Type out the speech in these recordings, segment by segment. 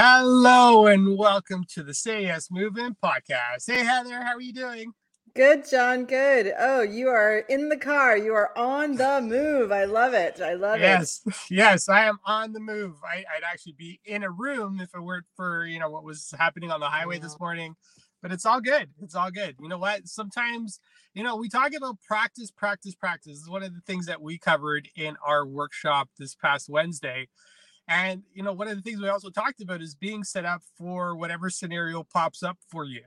Hello and welcome to the Say Yes Movement podcast. Hey Heather, how are you doing? Good, John. Good. Oh, you are in the car. You are on the move. I love it. I love yes. it. Yes, yes, I am on the move. I, would actually be in a room if it weren't for you know what was happening on the highway yeah. this morning. But it's all good. It's all good. You know what? Sometimes, you know, we talk about practice, practice, practice. This is one of the things that we covered in our workshop this past Wednesday and you know, one of the things we also talked about is being set up for whatever scenario pops up for you.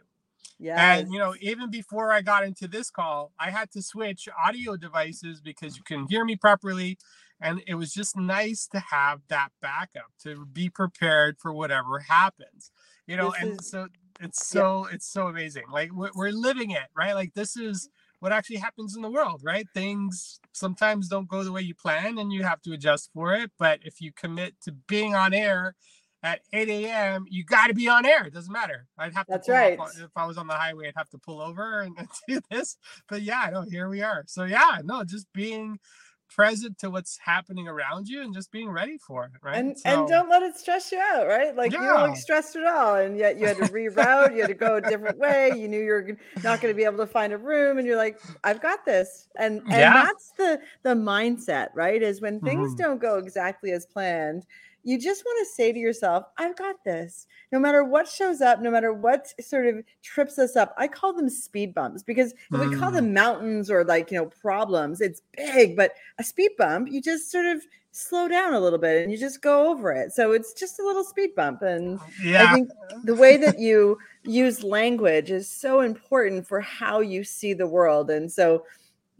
Yeah. And you know, even before I got into this call, I had to switch audio devices because you couldn't hear me properly. And it was just nice to have that backup to be prepared for whatever happens. You know, this and is, so it's so yeah. it's so amazing. Like we're, we're living it, right? Like this is what actually happens in the world, right? Things sometimes don't go the way you plan and you have to adjust for it. But if you commit to being on air at 8 a.m., you got to be on air. It doesn't matter. I'd have to. That's right. if I was on the highway, I'd have to pull over and do this. But yeah, no, here we are. So yeah, no, just being present to what's happening around you and just being ready for it, right? And so, and don't let it stress you out, right? Like yeah. you don't look stressed at all, and yet you had to reroute, you had to go a different way. You knew you were not going to be able to find a room, and you're like, "I've got this," and and yeah. that's the the mindset, right? Is when things mm-hmm. don't go exactly as planned you just want to say to yourself, I've got this. No matter what shows up, no matter what sort of trips us up, I call them speed bumps because mm. we call them mm. mountains or like, you know, problems, it's big, but a speed bump, you just sort of slow down a little bit and you just go over it. So it's just a little speed bump. And yeah. I think the way that you use language is so important for how you see the world. And so,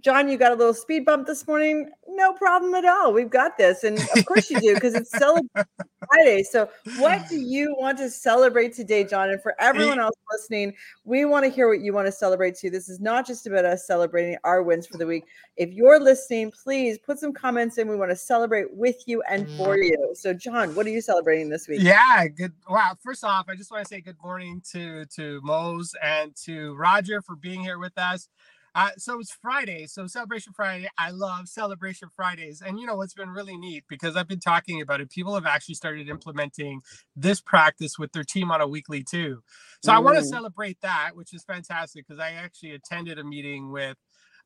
John, you got a little speed bump this morning. No problem at all. We've got this. And of course you do, because it's Celebrate Friday. So, what do you want to celebrate today, John? And for everyone else listening, we want to hear what you want to celebrate too. This is not just about us celebrating our wins for the week. If you're listening, please put some comments in. We want to celebrate with you and for mm. you. So, John, what are you celebrating this week? Yeah, good. Wow. First off, I just want to say good morning to to Mose and to Roger for being here with us. Uh, so it's Friday. So Celebration Friday. I love Celebration Fridays. And you know what's been really neat because I've been talking about it. People have actually started implementing this practice with their team on a weekly too. So mm. I want to celebrate that, which is fantastic because I actually attended a meeting with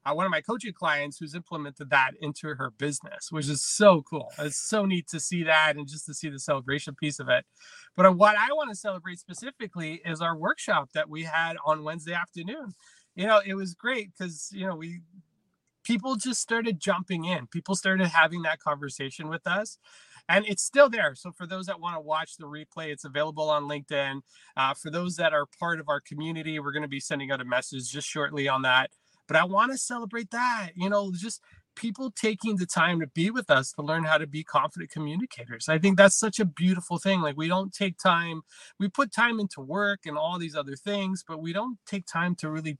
uh, one of my coaching clients who's implemented that into her business, which is so cool. It's so neat to see that and just to see the celebration piece of it. But what I want to celebrate specifically is our workshop that we had on Wednesday afternoon you know, it was great because, you know, we people just started jumping in. People started having that conversation with us. And it's still there. So, for those that want to watch the replay, it's available on LinkedIn. Uh, for those that are part of our community, we're going to be sending out a message just shortly on that. But I want to celebrate that, you know, just people taking the time to be with us to learn how to be confident communicators. I think that's such a beautiful thing. Like we don't take time, we put time into work and all these other things, but we don't take time to really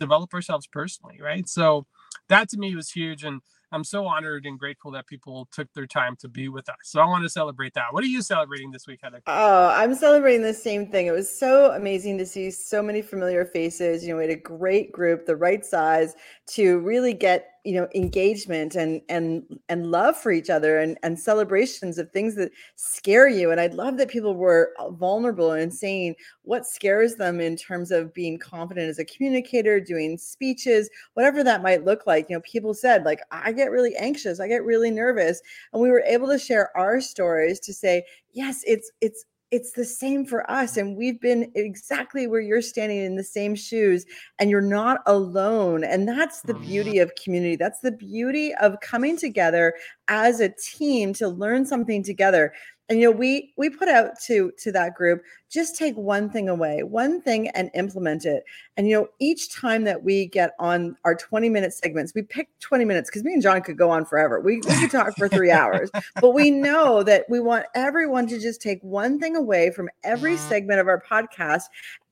develop ourselves personally, right? So that to me was huge. And I'm so honored and grateful that people took their time to be with us. So I want to celebrate that. What are you celebrating this week, Heather? Oh, I'm celebrating the same thing. It was so amazing to see so many familiar faces. You know, we had a great group, the right size to really get you know engagement and and and love for each other and and celebrations of things that scare you and i love that people were vulnerable and saying what scares them in terms of being confident as a communicator doing speeches whatever that might look like you know people said like i get really anxious i get really nervous and we were able to share our stories to say yes it's it's it's the same for us and we've been exactly where you're standing in the same shoes and you're not alone. And that's the beauty mm. of community that's the beauty of coming together as a team to learn something together and you know we we put out to to that group just take one thing away one thing and implement it and you know each time that we get on our 20 minute segments we pick 20 minutes because me and john could go on forever we, we could talk for three hours but we know that we want everyone to just take one thing away from every segment of our podcast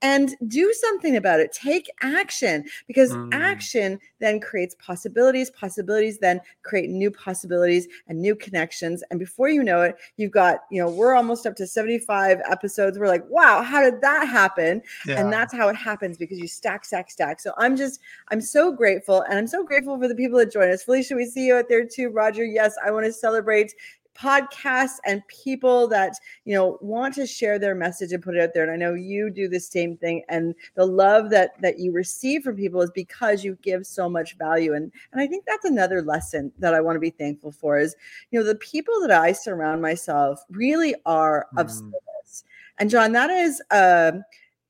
and do something about it. Take action because mm. action then creates possibilities. Possibilities then create new possibilities and new connections. And before you know it, you've got, you know, we're almost up to 75 episodes. We're like, wow, how did that happen? Yeah. And that's how it happens because you stack, stack, stack. So I'm just, I'm so grateful. And I'm so grateful for the people that join us. Felicia, we see you out there too. Roger, yes, I want to celebrate podcasts and people that you know want to share their message and put it out there. And i know you do the same thing. And the love that that you receive from people is because you give so much value. And and i think that's another lesson that i want to be thankful for is you know the people that i surround myself really are of mm. service and john that is uh,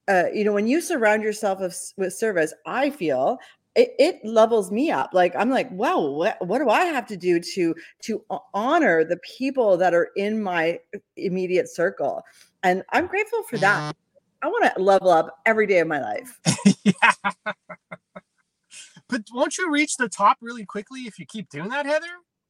uh, you know when you surround yourself of, with service i feel it, it, levels me up like i'm like wow what, what do i have to do to to honor the people that are in my uh, immediate circle? And i'm grateful for that. Mm-hmm. I want to level up every day of my life. Yeah but won't you reach the top really quickly if you keep doing that heather?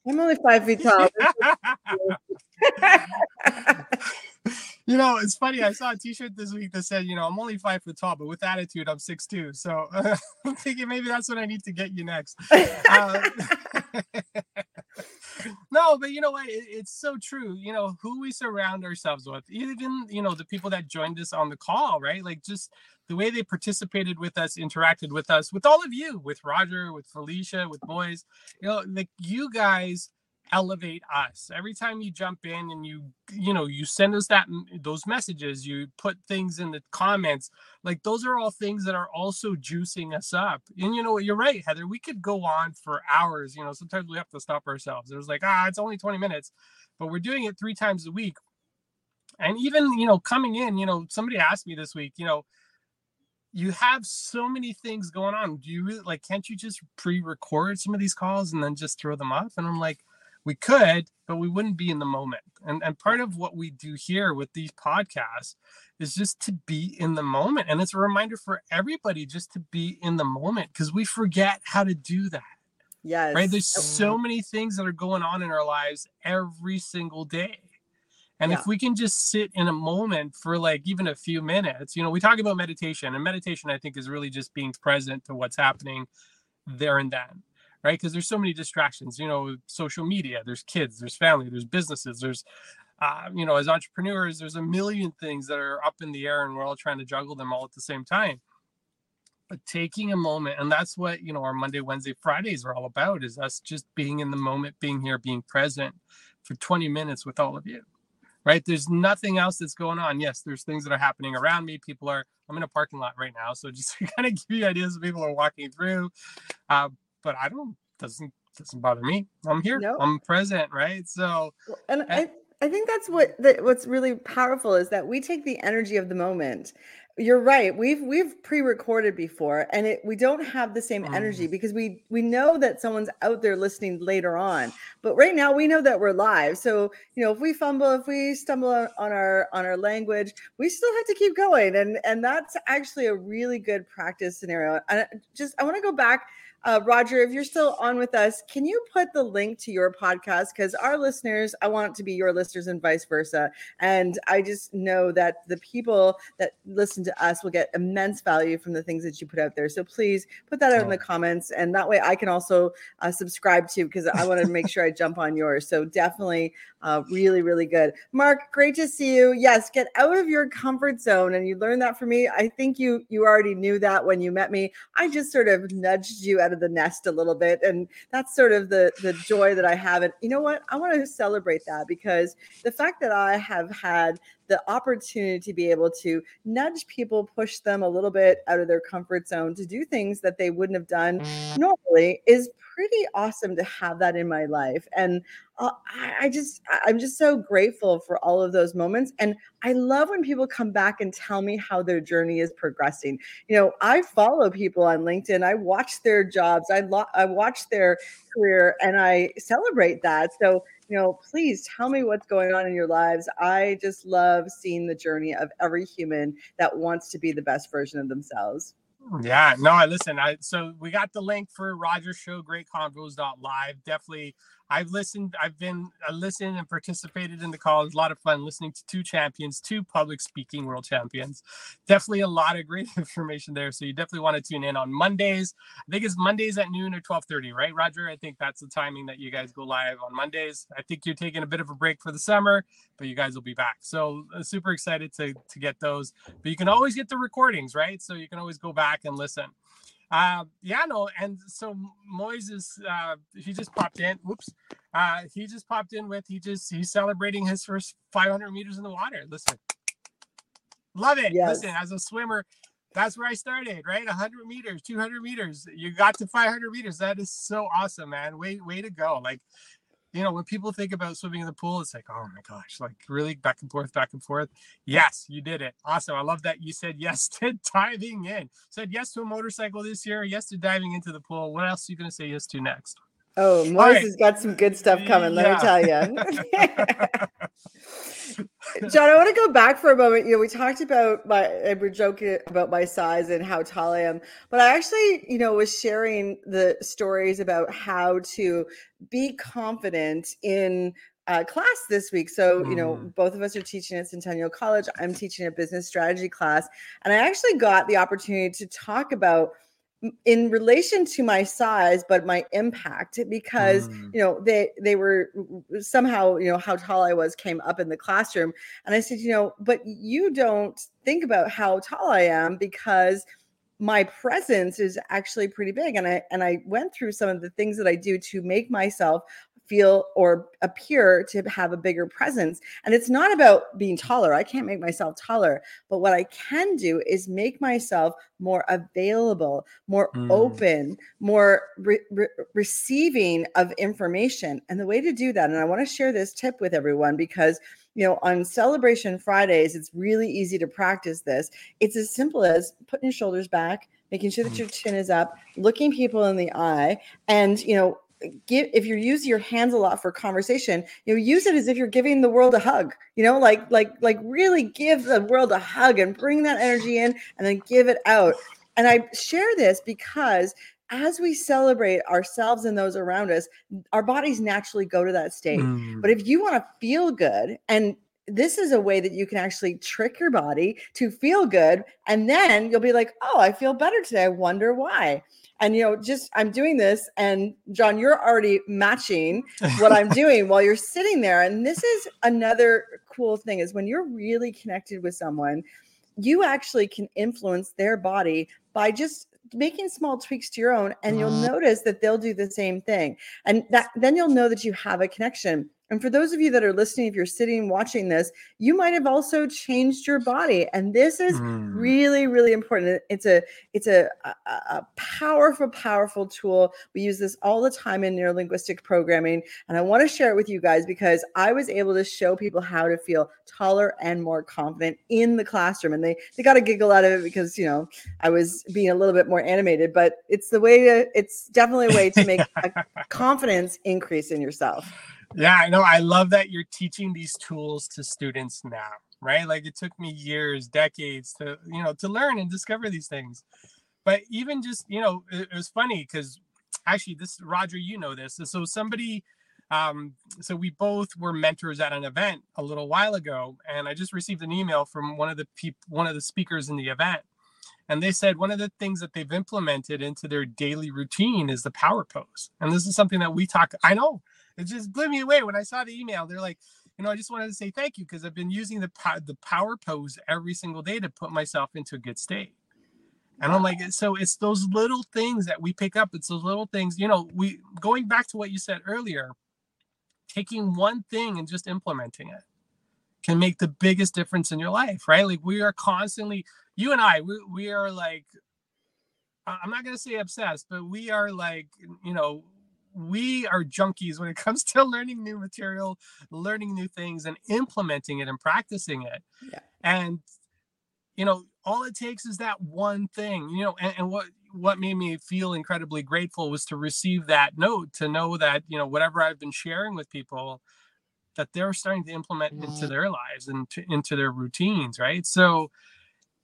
I'm only five feet tall you know, it's funny. I saw a T-shirt this week that said, you know, I'm only five foot tall, but with attitude, I'm six two. So uh, I'm thinking maybe that's what I need to get you next. Uh, no, but you know what? It, it's so true. You know who we surround ourselves with, even you know the people that joined us on the call, right? Like just the way they participated with us, interacted with us, with all of you, with Roger, with Felicia, with boys. You know, like you guys elevate us. Every time you jump in and you you know you send us that those messages you put things in the comments like those are all things that are also juicing us up. And you know what? You're right heather we could go on for hours you know sometimes we have to stop ourselves. There's like ah it's only 20 minutes but we're doing it three times a week. And even you know coming in you know somebody asked me this week you know you have so many things going on. Do you really like can't you just pre-record some of these calls and then just throw them up and i'm like we could but we wouldn't be in the moment. And and part of what we do here with these podcasts is just to be in the moment. And it's a reminder for everybody just to be in the moment because we forget how to do that yes. Right there's so mm-hmm. many things that are going on in our lives every single day. And yeah. if we can just sit in a moment for like even a few minutes you know we talk about meditation and meditation i think is really just being present to what's happening there and then right? Because there's so many distractions, you know, social media, there's kids, there's family, there's businesses, there's, uh, you know, as entrepreneurs, there's a million things that are up in the air and we're all trying to juggle them all at the same time. But taking a moment, and that's what, you know, our Monday, Wednesday, Fridays are all about is us just being in the moment, being here, being present for 20 minutes with all of you right? There's nothing else that's going on. Yes, there's things that are happening around me. People are, I'm in a parking lot right now. So just kind of give you ideas of people are walking through. Uh, but I don't doesn't doesn't bother me. I'm here. Nope. I'm present, right? So and, and I I think that's what that what's really powerful is that we take the energy of the moment. You're right. We've we've pre-recorded before and it we don't have the same energy mm. because we we know that someone's out there listening later on. But right now we know that we're live. So, you know, if we fumble, if we stumble on our on our language, we still have to keep going. And and that's actually a really good practice scenario. And just I want to go back uh, Roger, if you're still on with us, can you put the link to your podcast? Because our listeners, I want it to be your listeners and vice versa. And I just know that the people that listen to us will get immense value from the things that you put out there. So please put that out oh. in the comments. And that way I can also uh, subscribe to because I want to make sure I jump on yours. So definitely uh, really, really good. Mark, great to see you. Yes, get out of your comfort zone. And you learned that from me. I think you you already knew that when you met me. I just sort of nudged you out of the nest a little bit. And that's sort of the the joy that I have. And you know what? I want to celebrate that because the fact that I have had the opportunity to be able to nudge people, push them a little bit out of their comfort zone to do things that they wouldn't have done mm. normally is pretty awesome to have that in my life. And uh, I, just, I'm just so grateful for all of those moments. And I love when people come back and tell me how their journey is progressing. You know, I follow people on LinkedIn. I watch their jobs. I, lo- I watch their career and I celebrate that. So, you know, please tell me what's going on in your lives. I just love seeing the journey of every human that wants to be the best version of themselves. Yeah, no, I listen. I so we got the link for Roger Show, greatconvos.live. Definitely I've listened, I've been I listened and participated in the call. It was a lot of fun listening to two champions, two public speaking world champions. Definitely a lot of great information there. So you definitely want to tune in on Mondays. I think it's Mondays at noon or 12:30, right, Roger? I think that's the timing that you guys go live on Mondays. I think you're taking a bit of a break for the summer, but you guys will be back. So uh, super excited to to get those. But you can always get the recordings, right? So you can always go back and listen. Uh, yeah, no, and so Moises, uh, he just popped in. Whoops, uh, he just popped in with he just he's celebrating his first 500 meters in the water. Listen, love it. Yes. Listen, as a swimmer, that's where I started, right? 100 meters, 200 meters. You got to 500 meters. That is so awesome, man. Way way to go. Like you know, when people think about swimming in the pool, it's like, oh my gosh, like really back and forth, back and forth. Yes, you did it. Awesome. I love that you said yes to diving in. Said yes to a motorcycle this year, yes to diving into the pool. What else are you going to say yes to next? Oh, Morris right. has got some good stuff coming, let me tell you. John, I want to go back for a moment. You know, we talked about my, we're joking about my size and how tall I am, but I actually, you know, was sharing the stories about how to be confident in uh, class this week. So, you know, mm. both of us are teaching at Centennial College. I'm teaching a business strategy class. And I actually got the opportunity to talk about in relation to my size but my impact because mm. you know they they were somehow you know how tall i was came up in the classroom and i said you know but you don't think about how tall i am because my presence is actually pretty big and i and i went through some of the things that i do to make myself feel or appear to have a bigger presence. And it's not about being taller. I can't make myself taller, but what I can do is make myself more available, more mm. open, more re- re- receiving of information. And the way to do that, and I want to share this tip with everyone because you know, on celebration Fridays, it's really easy to practice this. It's as simple as putting your shoulders back, making sure that mm. your chin is up, looking people in the eye, and you know, give if you're using your hands a lot for conversation you know use it as if you're giving the world a hug you know like like like really give the world a hug and bring that energy in and then give it out and i share this because as we celebrate ourselves and those around us our bodies naturally go to that state. Mm. but if you want to feel good and this is a way that you can actually trick your body to feel good and then you'll be like oh i feel better today. I wonder why. And you know just i'm doing this and john you're already matching what i'm doing while you're sitting there and this is another cool thing is when you're really connected with someone you actually can influence their body by just making small tweaks to your own and you'll mm-hmm. notice that they'll do the same thing and that then you'll know that you have a connection and for those of you that are listening, if you're sitting watching this, you might have also changed your body. And this is mm. really, really important. It's a it's a, a, a powerful, powerful tool. We use this all the time in neurolinguistic programming. And I want to share it with you guys because I was able to show people how to feel taller and more confident in the classroom. And they they got a giggle out of it because you know I was being a little bit more animated, but it's the way to it's definitely a way to make a confidence increase in yourself. Yeah, I know. I love that you're teaching these tools to students now, right? Like it took me years, decades to, you know, to learn and discover these things. But even just, you know, it, it was funny because actually this Roger, you know this. So somebody um, so we both were mentors at an event a little while ago, and I just received an email from one of the people, one of the speakers in the event, and they said one of the things that they've implemented into their daily routine is the power pose. And this is something that we talk. I know it just blew me away when I saw the email. They're like, you know, I just wanted to say thank you because I've been using the the power pose every single day to put myself into a good state. And I'm like, so it's those little things that we pick up. It's those little things, you know, we going back to what you said earlier, taking one thing and just implementing it can make the biggest difference in your life, right? Like we are constantly, you and I, we, we are like, I'm not going to say obsessed, but we are like, you know, we are junkies when it comes to learning new material, learning new things, and implementing it and practicing it. Yeah. And you know, all it takes is that one thing. You know, and, and what what made me feel incredibly grateful was to receive that note, to know that you know whatever I've been sharing with people, that they're starting to implement mm-hmm. into their lives and to, into their routines, right? So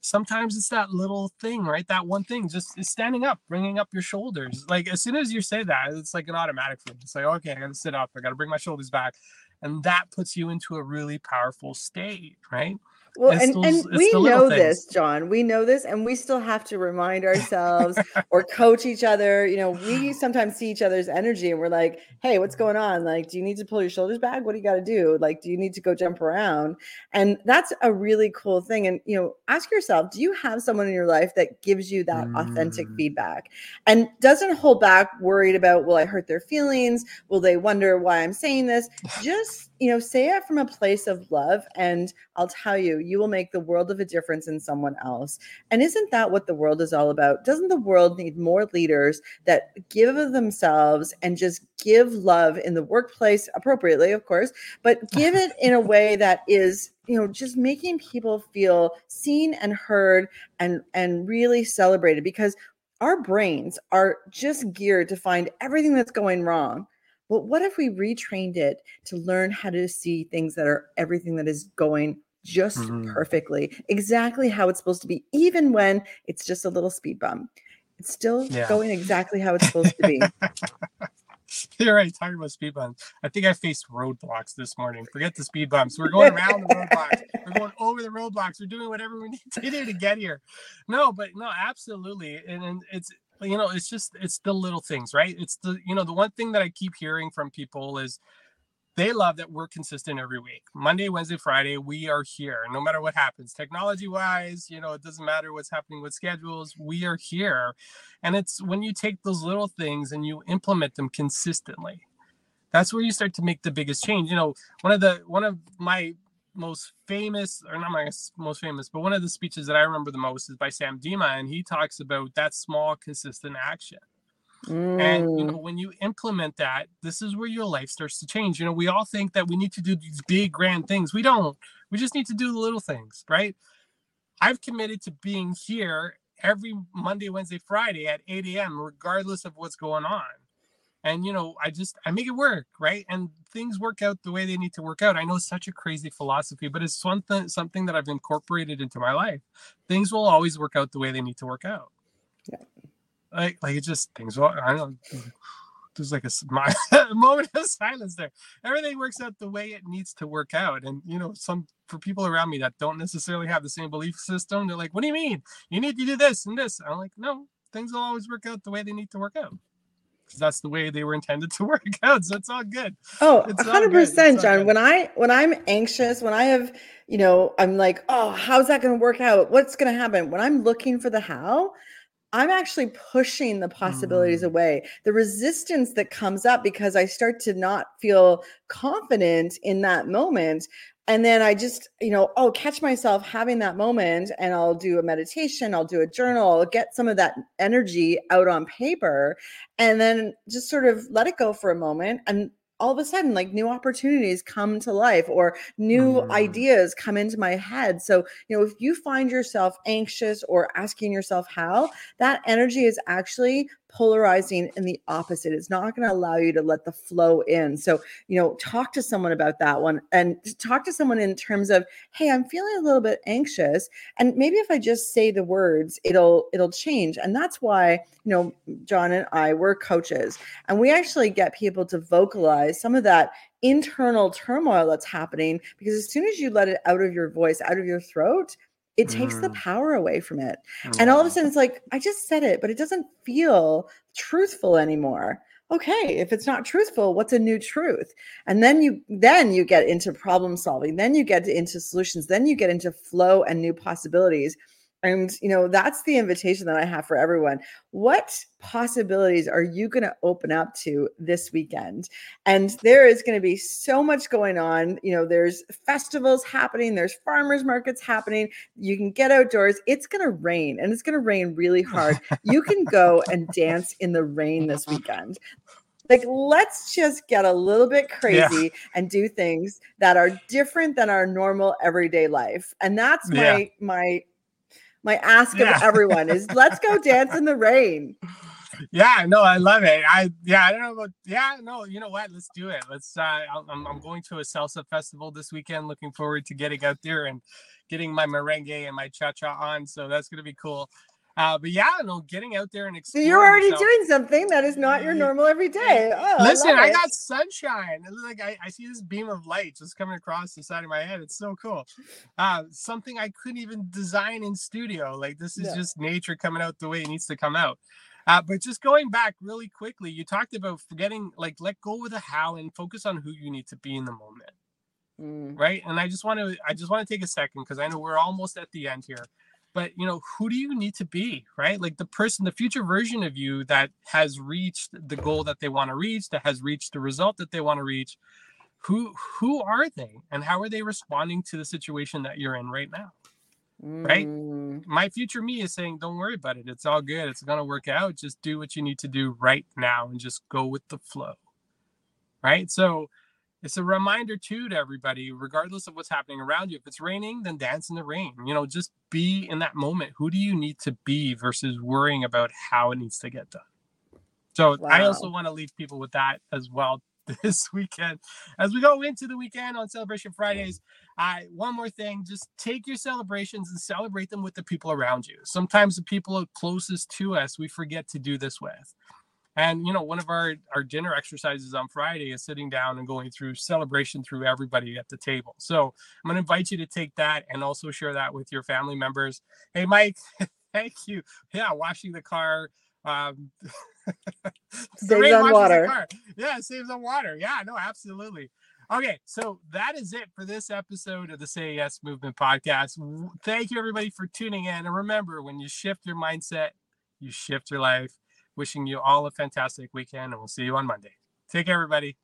sometimes it's that little thing, right? That one thing, just standing up, bringing up your shoulders. Like as soon as you say that, it's like an automatic thing. It's like, okay, I got to sit up. I got to bring my shoulders back. And that puts you into a really powerful state, right? Well, and, those, and we know this, John. We know this, and we still have to remind ourselves or coach each other. You know, we sometimes see each other's energy and we're like, hey, what's going on? Like, do you need to pull your shoulders back? What do you got to do? Like, do you need to go jump around? And that's a really cool thing. And, you know, ask yourself, do you have someone in your life that gives you that mm. authentic feedback and doesn't hold back, worried about, will I hurt their feelings? Will they wonder why I'm saying this? Just, you know, say it from a place of love. And I'll tell you, you will make the world of a difference in someone else. And isn't that what the world is all about? Doesn't the world need more leaders that give of themselves and just give love in the workplace appropriately, of course, but give it in a way that is you know just making people feel seen and heard and and really celebrated because our brains are just geared to find everything that's going wrong but what if we retrained it to learn how to see things that are everything that is going just mm-hmm. perfectly, exactly how it's supposed to be, even when it's just a little speed bump. It's still yeah. going exactly how it's supposed to be. You're right. Talking about speed bumps. I think I faced roadblocks this morning. Forget the speed bumps. We're going around the roadblocks. We're going over the roadblocks. We're doing whatever we need to do to get here. No, but no, absolutely. And, and it's you know, it's just it's the little things, right? It's the you know the one thing that I keep hearing from people is they love that we're consistent every week. Monday, Wednesday, Friday, we are here no matter what happens. Technology wise, you know, it doesn't matter what's happening with schedules, we are here. And it's when you take those little things and you implement them consistently. That's where you start to make the biggest change. You know, one of the one of my most famous, or not my most famous, but one of the speeches that I remember the most is by Sam Dima, and he talks about that small, consistent action. Mm. And you know, mm. when you implement that, this is where your life starts to change. You know, we all think that we need to do these big grand things. We don't. We just need to do the little things, right? I've committed to being here every Monday, Wednesday, Friday at 8 a.m., regardless of what's going on. And you know, I just I make it work, right? And things work out the way they need to work out. I know it's such a crazy philosophy, but it's something something that I've incorporated into my life. Things will always work out the way they need to work out. Yeah like like it just things well i don't there's like a, a moment of silence there. Everything works out the way it needs to work out and you know some for people around me that don't necessarily have the same belief system they're like what do you mean? You need to do this and this. I'm like no things will always work out the way they need to work out. Because that's the way they were intended to work out so it's all good. Oh it's 100% john. when i when i'm anxious when i have you know i'm like oh how's that going to work out? What's going to happen? When i'm looking for the how I'm actually pushing the possibilities mm. away. The resistance that comes up because I start to not feel confident in that moment. And then I just, you know, oh, catch myself having that moment and I'll do a meditation, I'll do a journal, I'll get some of that energy out on paper and then just sort of let it go for a moment and all of a sudden like new opportunities come to life or new mm. ideas come into my head so you know if you find yourself anxious or asking yourself how that energy is actually polarizing in the opposite. It's not going to allow you to let the flow in. So, you know, talk to someone about that one and talk to someone in terms of, hey, I'm feeling a little bit anxious. And maybe if I just say the words, it'll it'll change. And that's why, you know, John and I, we're coaches. And we actually get people to vocalize some of that internal turmoil that's happening because as soon as you let it out of your voice, out of your throat, it takes mm. the power away from it. And all of a sudden it's like, I just said it, but it doesn't feel truthful anymore. Okay, if it's not truthful, what's a new truth? And then you then you get into problem solving, then you get into solutions, then you get into flow and new possibilities. And, you know, that's the invitation that I have for everyone. What possibilities are you going to open up to this weekend? And there is going to be so much going on. You know, there's festivals happening, there's farmers markets happening. You can get outdoors. It's going to rain and it's going to rain really hard. You can go and dance in the rain this weekend like let's just get a little bit crazy yeah. and do things that are different than our normal everyday life and that's my yeah. my my ask yeah. of everyone is let's go dance in the rain. Yeah, no, I love it. I yeah, I don't know about yeah, no, you know what? Let's do it. Let's. uh I'm I'm going to a salsa festival this weekend. Looking forward to getting out there and getting my merengue and my cha cha on. So that's gonna be cool. Uh, but yeah, no, getting out there and So exploring. you're already yourself. doing something that is not your normal every day. Oh, Listen, I, I, got sunshine. Like I, I see this beam of light just coming across the side of my head. It's so cool. Uh, something I couldn't even design in studio. Like this is Yeah. just nature coming out the way it needs to come out. Uh, but just going back really quickly, you talked about forgetting, like let go of the how and focus on who you need to be in the moment Mm, right and i just want to i just want to take a second because i know we're almost at the end here but you know who do you need to be right? Like the person the future version of you that has reached the goal that they want to reach that has reached the result that they want to reach who who are they and how are they responding to the situation that you're in right now? Right? mm, my future me is saying don't worry about it. It's all good. It's going to work out. Just do what you need to do right now and just go with the flow. Right? So it's a reminder too to everybody regardless of what's happening around you if it's raining then dance in the rain you know just be in that moment who do you need to be versus worrying about how it needs to get done so i also want to leave people with that as well this weekend as we go into the weekend on celebration fridays I one more thing, just take your celebrations and celebrate them with the people around you. Sometimes the people closest to us, we forget to do this with. And you know, one of our our dinner exercises on Friday is sitting down and going through celebration through everybody at the table. So I'm going to invite you to take that and also share that with your family members. Hey, Mike, thank you. Yeah, washing the car. Um, Saves on the water. Yeah, it saves on water. Yeah, no, absolutely. Okay, so that is it for this episode of the Say Yes Movement podcast. Thank you, everybody, for tuning in. And remember, when you shift your mindset, you shift your life. Wishing you all a fantastic weekend, and we'll see you on Monday. Take care, everybody.